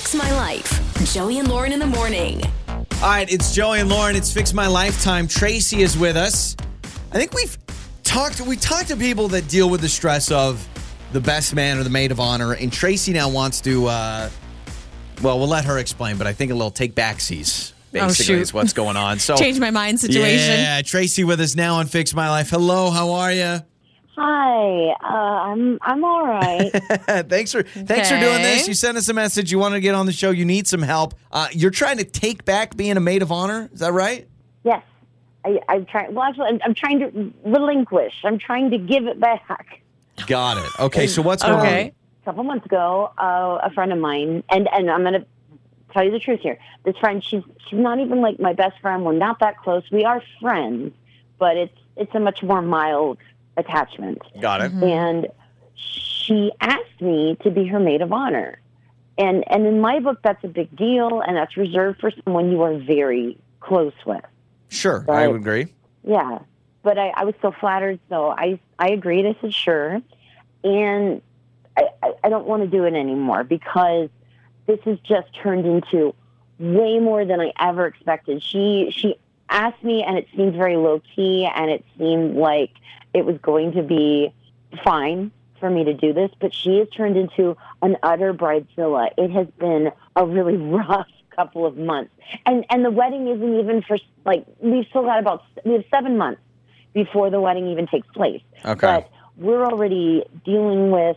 Fix My Life. Joey and Lauren in the morning. All right, it's Joey and Lauren. It's Fix My Lifetime. Tracy is with us. I think we've talked we talked to people that deal with the stress of the best man or the maid of honor, and Tracy now wants to. Uh, well, we'll let her explain, but I think a little take backsies basically shoot. is what's going on. So Change my mind situation. Yeah, Tracy with us now on Fix My Life. Hello, how are you? Hi, uh, I'm I'm all right. thanks for thanks for doing this. You sent us a message. You want to get on the show. You need some help. Uh, you're trying to take back being a maid of honor. Is that right? yes, I, I'm trying. Well, actually, I'm, I'm trying to relinquish. I'm trying to give it back. Got it. Okay, so what's going on? A couple months ago, uh, a friend of mine, and and I'm gonna tell you the truth here. This friend, she's she's not even like my best friend. We're not that close. We are friends, but it's it's a much more mild attachment. Got it. Mm-hmm. and she asked me to be her maid of honor. And and in my book that's a big deal and that's reserved for someone you are very close with. Sure, I would agree. Yeah. But I, I was so flattered, so I I agreed. I said sure. And I, I, I don't want to do it anymore because this has just turned into way more than I ever expected. She she asked me and it seemed very low key and it seemed like it was going to be fine for me to do this, but she has turned into an utter bridezilla. It has been a really rough couple of months. And and the wedding isn't even for like we've still got about we have 7 months before the wedding even takes place. Okay. But we're already dealing with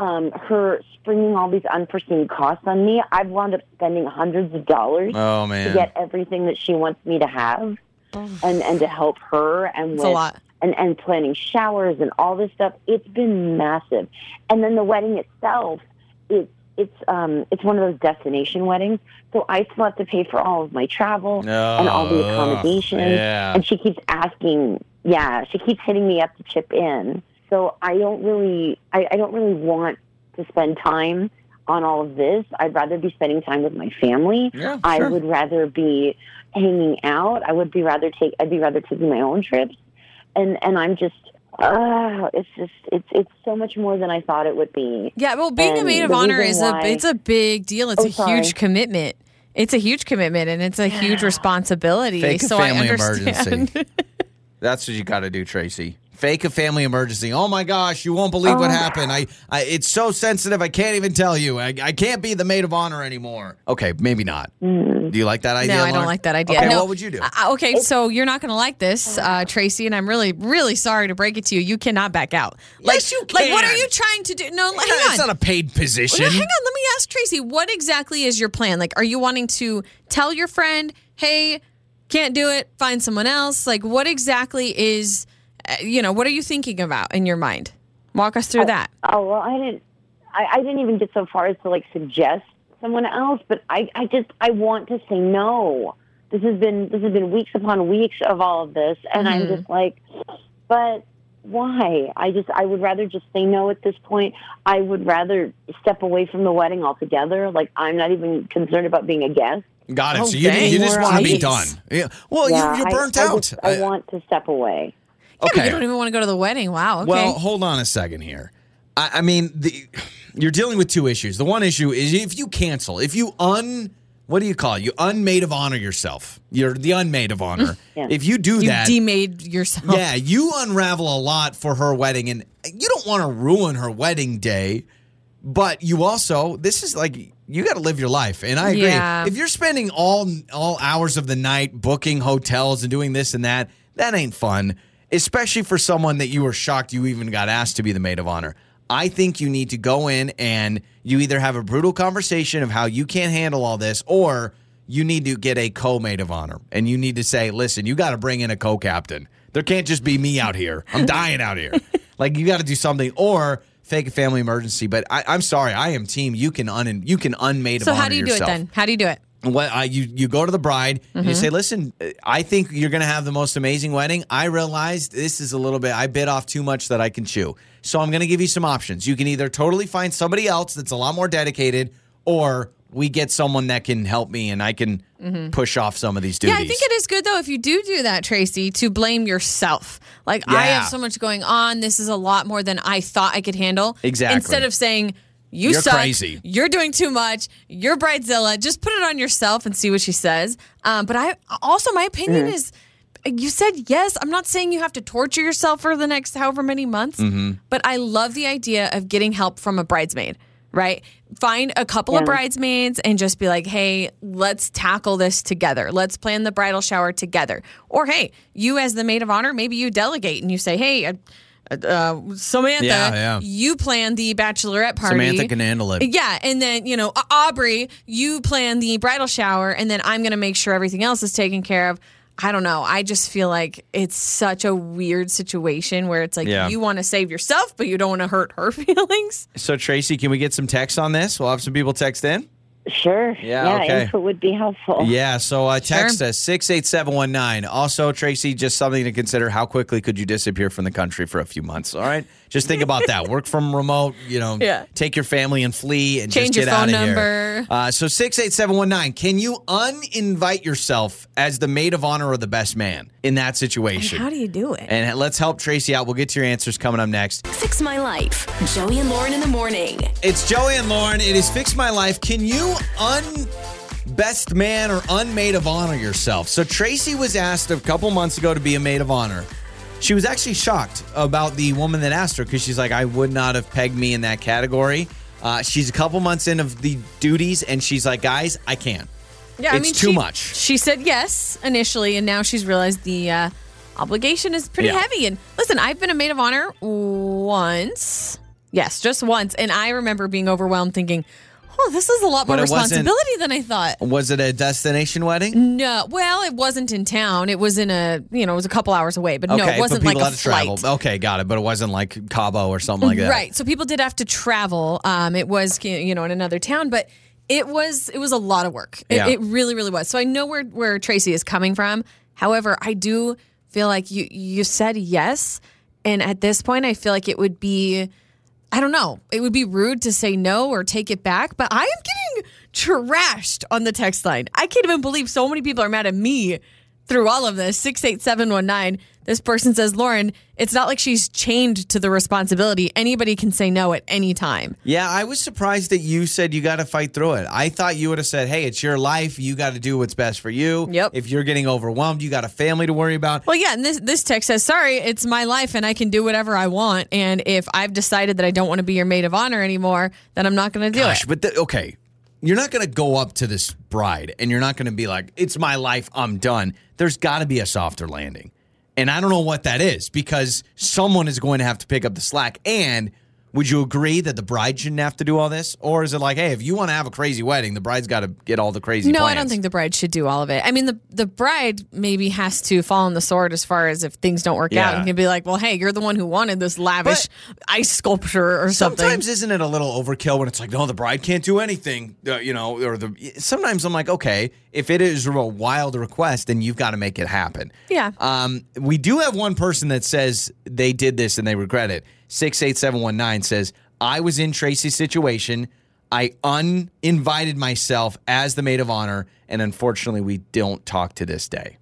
um, her springing all these unforeseen costs on me. I've wound up spending hundreds of dollars Oh to get everything that she wants me to have, and and to help her and It's with a lot. and and planning showers and all this stuff. It's been massive, and then the wedding itself, it's it's um it's one of those destination weddings. So I still have to pay for all of my travel and all the Ugh, accommodations. yeah. And she keeps asking, yeah, she keeps hitting me up to chip in. So I don't really, I, I don't really want to spend time on all of this. I'd rather be spending time with my family. Yeah, I sure. would rather be hanging out. I would be rather take. I'd be rather taking my own trips. And and I'm just, uh, it's just, it's it's so much more than I thought it would be. Yeah, well, being a maid of honor is why- a it's a big deal. It's Oh, a sorry. huge commitment. It's a huge commitment and it's a huge responsibility. Fake a so family I understand. emergency. That's what you got to do, Tracy. Fake a family emergency. Oh my gosh, you won't believe Oh. what happened. I, I, it's so sensitive. I can't even tell you. I, I can't be the maid of honor anymore. Okay, maybe not. Do you like that idea? no, I don't like that idea. Okay, no. what would you do? Uh, okay, so you're not going to like this, uh, Tracy, and I'm really, really sorry to break it to you. You cannot back out. Like, Yes, you can. Like, what are you trying to do? No, hang it's on. not a paid position. Well, hang on, let me ask Tracy, what exactly is your plan? Like, are you wanting to tell your friend, hey, can't do it, find someone else? Like, what exactly is, Uh, you know, what are you thinking about in your mind? Walk us through oh, that. Oh well, I didn't. I, I didn't even get so far as to like suggest someone else, but I, I just I want to say no. This has been this has been weeks upon weeks of all of this, and I'm mm-hmm. just like, but why? I just I would rather just say no at this point. I would rather step away from the wedding altogether. Like I'm not even concerned about being a guest. Got it. Oh, so you, you just want to be done. Yeah. Well, Yeah, you, you're burnt I, out. just- I, want to step away. Yeah, but okay. you don't even want to go to the wedding. Wow. Okay. Well, hold on a second here. I, I mean, the, you're dealing with two issues. The one issue is if you cancel, if you un, what do you call it? You unmade of honor yourself. You're the unmade of honor. Yeah. If you do you that, demade yourself. yeah, you unravel a lot for her wedding, and you don't want to ruin her wedding day. But you also, this is like you got to live your life, and I agree. Yeah. If you're spending all all hours of the night booking hotels and doing this and that, that ain't fun. Especially for someone that you were shocked you even got asked to be the maid of honor. I think you need to go in and you either have a brutal conversation of how you can't handle all this, or you need to get a co-maid of honor, and you need to say, "Listen, you got to bring in a co-captain. There can't just be me out here. I'm dying out here. like you got to do something, or fake a family emergency." But I, I'm sorry, I am team. You can un you can unmaid So of honor how do you do it then? How do you do it? What uh, you you go to the bride and Mm-hmm. you say, "Listen, I think you're going to have the most amazing wedding. I realized this is a little bit. I bit off too much that I can chew. So I'm going to give you some options. You can either totally find somebody else that's a lot more dedicated, or we get someone that can help me and I can push off some of these duties. Mm-hmm. Yeah, I think it is good though if you do do that, Tracy, to blame yourself. Like I have so much going on. This is a lot more than I thought I could handle. Exactly. Instead of saying, You You're suck. crazy. You're doing too much. You're bridezilla. Just put it on yourself and see what she says. Um, but I also my opinion Mm-hmm. is you said yes. I'm not saying you have to torture yourself for the next however many months, Mm-hmm. but I love the idea of getting help from a bridesmaid, right? Find a couple of bridesmaids and just be like, hey, let's tackle this together. Let's plan the bridal shower together. Or hey, you as the maid of honor, maybe you delegate and you say, hey, uh, uh, Samantha, Yeah, yeah. you plan the bachelorette party. Samantha can handle it. Yeah, and then you know, Aubrey, you plan the bridal shower, and then I'm gonna make sure everything else is taken care of. I don't know. I just feel like it's such a weird situation where it's like Yeah. you want to save yourself, but you don't want to hurt her feelings. So Tracy, can we get some text on this? We'll have some people text in. Sure. Yeah, okay. input would be helpful. Yeah, so uh, text Sure. us 68719. Also, Tracy, just something to consider. How quickly could you disappear from the country for a few months? All right. Just think about that. Work from remote, you know, Yeah. take your family and flee and Change just your get out phone of here. number. Uh, so 68719. Can you uninvite yourself as the maid of honor or the best man in that situation? How do you do it? and let's help Tracy out. We'll get to your answers coming up next. Fix My Life. Joey and Lauren in the morning. It's Joey and Lauren. It is Fix My Life. Can you un best man or unmaid of honor yourself? So Tracy was asked a couple months ago to be a maid of honor. She was actually shocked about the woman that asked her because she's like, I would not have pegged me in that category. Uh, she's a couple months in of the duties, and she's like, guys, I can't. yeah, it's too she, much. She said yes initially, and now she's realized the uh, obligation is pretty Yeah. heavy. And listen, I've been a maid of honor once. Yes, just once, and I remember being overwhelmed, thinking, "Oh, this is a lot more But it wasn't- responsibility than I thought." Was it a destination wedding? No, well, it wasn't in town. It was in a, you know, it was a couple hours away, but no, it wasn't like a flight. Okay, got it. But it wasn't like Cabo or something like that. Right. So people did have to travel. Um, it was, you know, in another town, but it was it was a lot of work. It, Yeah. it really, really was. So I know where where Tracy is coming from. However, I do feel like you you said yes, and at this point, I feel like it would be. I don't know. It would be rude to say no or take it back, but I am getting trashed on the text line. I can't even believe so many people are mad at me through all of this. 68719. This person says, Lauren, it's not like she's chained to the responsibility. Anybody can say no at any time. Yeah, I was surprised that you said you got to fight through it. I thought you would have said, "Hey, it's your life. You got to do what's best for you." Yep. If you're getting overwhelmed, you got a family to worry about. Well, yeah, and this this text says, "Sorry, it's my life, and I can do whatever I want. And if I've decided that I don't want to be your maid of honor anymore, then I'm not going to do Gosh, it." but the, okay, you're not going to go up to this bride and you're not going to be like, "It's my life. I'm done." There's got to be a softer landing, and I don't know what that is because someone is going to have to pick up the slack. And would you agree that the bride shouldn't have to do all this, or is it like, hey, if you want to have a crazy wedding, the bride's got to get all the crazy? No, I don't think the bride should do all of it. I mean, the the bride maybe has to fall on the sword as far as if things don't work out Yeah. and can be like, "Well, hey, you're the one who wanted this lavish ice sculpture or something." Sometimes isn't it a little overkill when it's like, no, the bride can't do anything, uh, you know, or the. Sometimes I'm like, okay, if it is a wild request, then you've got to make it happen. Yeah. Um, we do have one person that says they did this and they regret it. Six eight seven one nine says, I was in Tracy's situation. I uninvited myself as the maid of honor, and unfortunately, we don't talk to this day.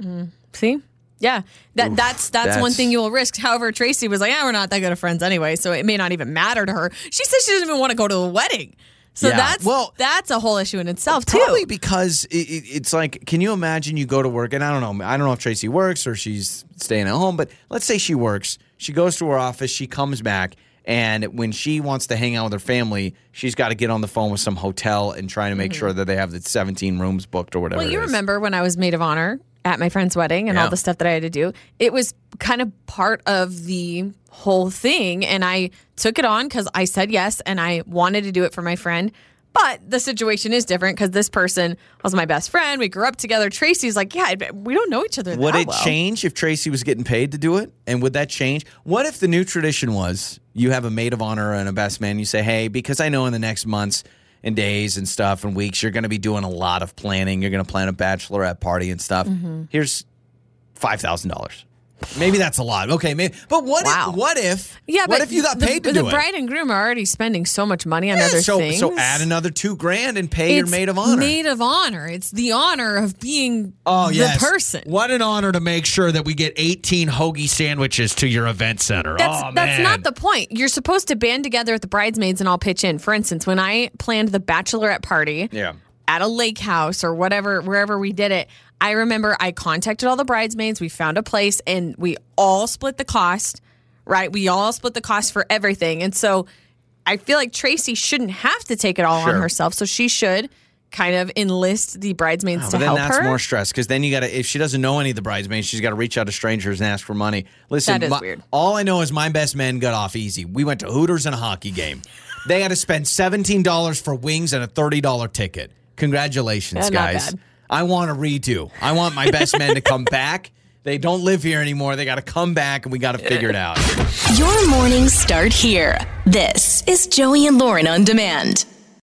Mm, see? Yeah, that that's, that's one thing you will risk. However, Tracy was like, "Yeah, we're not that good of friends anyway, so it may not even matter to her." She says she doesn't even want to go to the wedding, so Yeah, that's well- that's a whole issue in itself too. Probably because it, it, it's like, can you imagine you go to work and I don't know, I don't know if Tracy works or she's staying at home, but let's say she works. She goes to her office, she comes back, and when she wants to hang out with her family, she's got to get on the phone with some hotel and try to make sure that they have the 17 rooms booked or whatever. Mm-hmm. Well, you remember when I was maid of honor at my friend's wedding and Yeah. all the stuff that I had to do. It was kind of part of the whole thing. And I took it on because I said yes and I wanted to do it for my friend. But the situation is different because this person was my best friend. We grew up together. Tracy's like, yeah, we don't know each other Would it well. change if Tracy was getting paid to do it? And would that change? What if the new tradition was you have a maid of honor and a best man? You say, hey, because I know in the next months and days and stuff and weeks, you're going to be doing a lot of planning. You're going to plan a bachelorette party and stuff. Mm-hmm. Here's $5,000. Maybe that's a lot. Okay, maybe. But what Wow. if? What if? Yeah, What but if you got the, paid to the do it? The bride and groom are already spending so much money on Yeah, other so, things. so add another two grand and pay your maid of honor. Maid of honor. It's the honor of being Oh the yes, person. What an honor to make sure that we get 18 hoagie sandwiches to your event center. That's oh, that's not the point. You're supposed to band together with the bridesmaids and all pitch in. For instance, when I planned the bachelorette party Yeah. at a lake house or whatever, wherever we did it, I remember I contacted all the bridesmaids. We found a place and we all split the cost. Right? We all split the cost for everything, and so I feel like Tracy shouldn't have to take it all Sure. on herself. So she should kind of enlist the bridesmaids oh, But to then help that's her. more stress because then you got to, if she doesn't know any of the bridesmaids, she's got to reach out to strangers and ask for money. Listen, That is my- weird. all I know is my best men got off easy. We went to Hooters and a hockey game. They had to spend $17 for wings and a $30 ticket. Congratulations, Yeah, guys. I want to redo. I want my best men to come back. They don't live here anymore. They got to come back and we got to figure it out. Your mornings start here. This is Joey and Lauren on demand.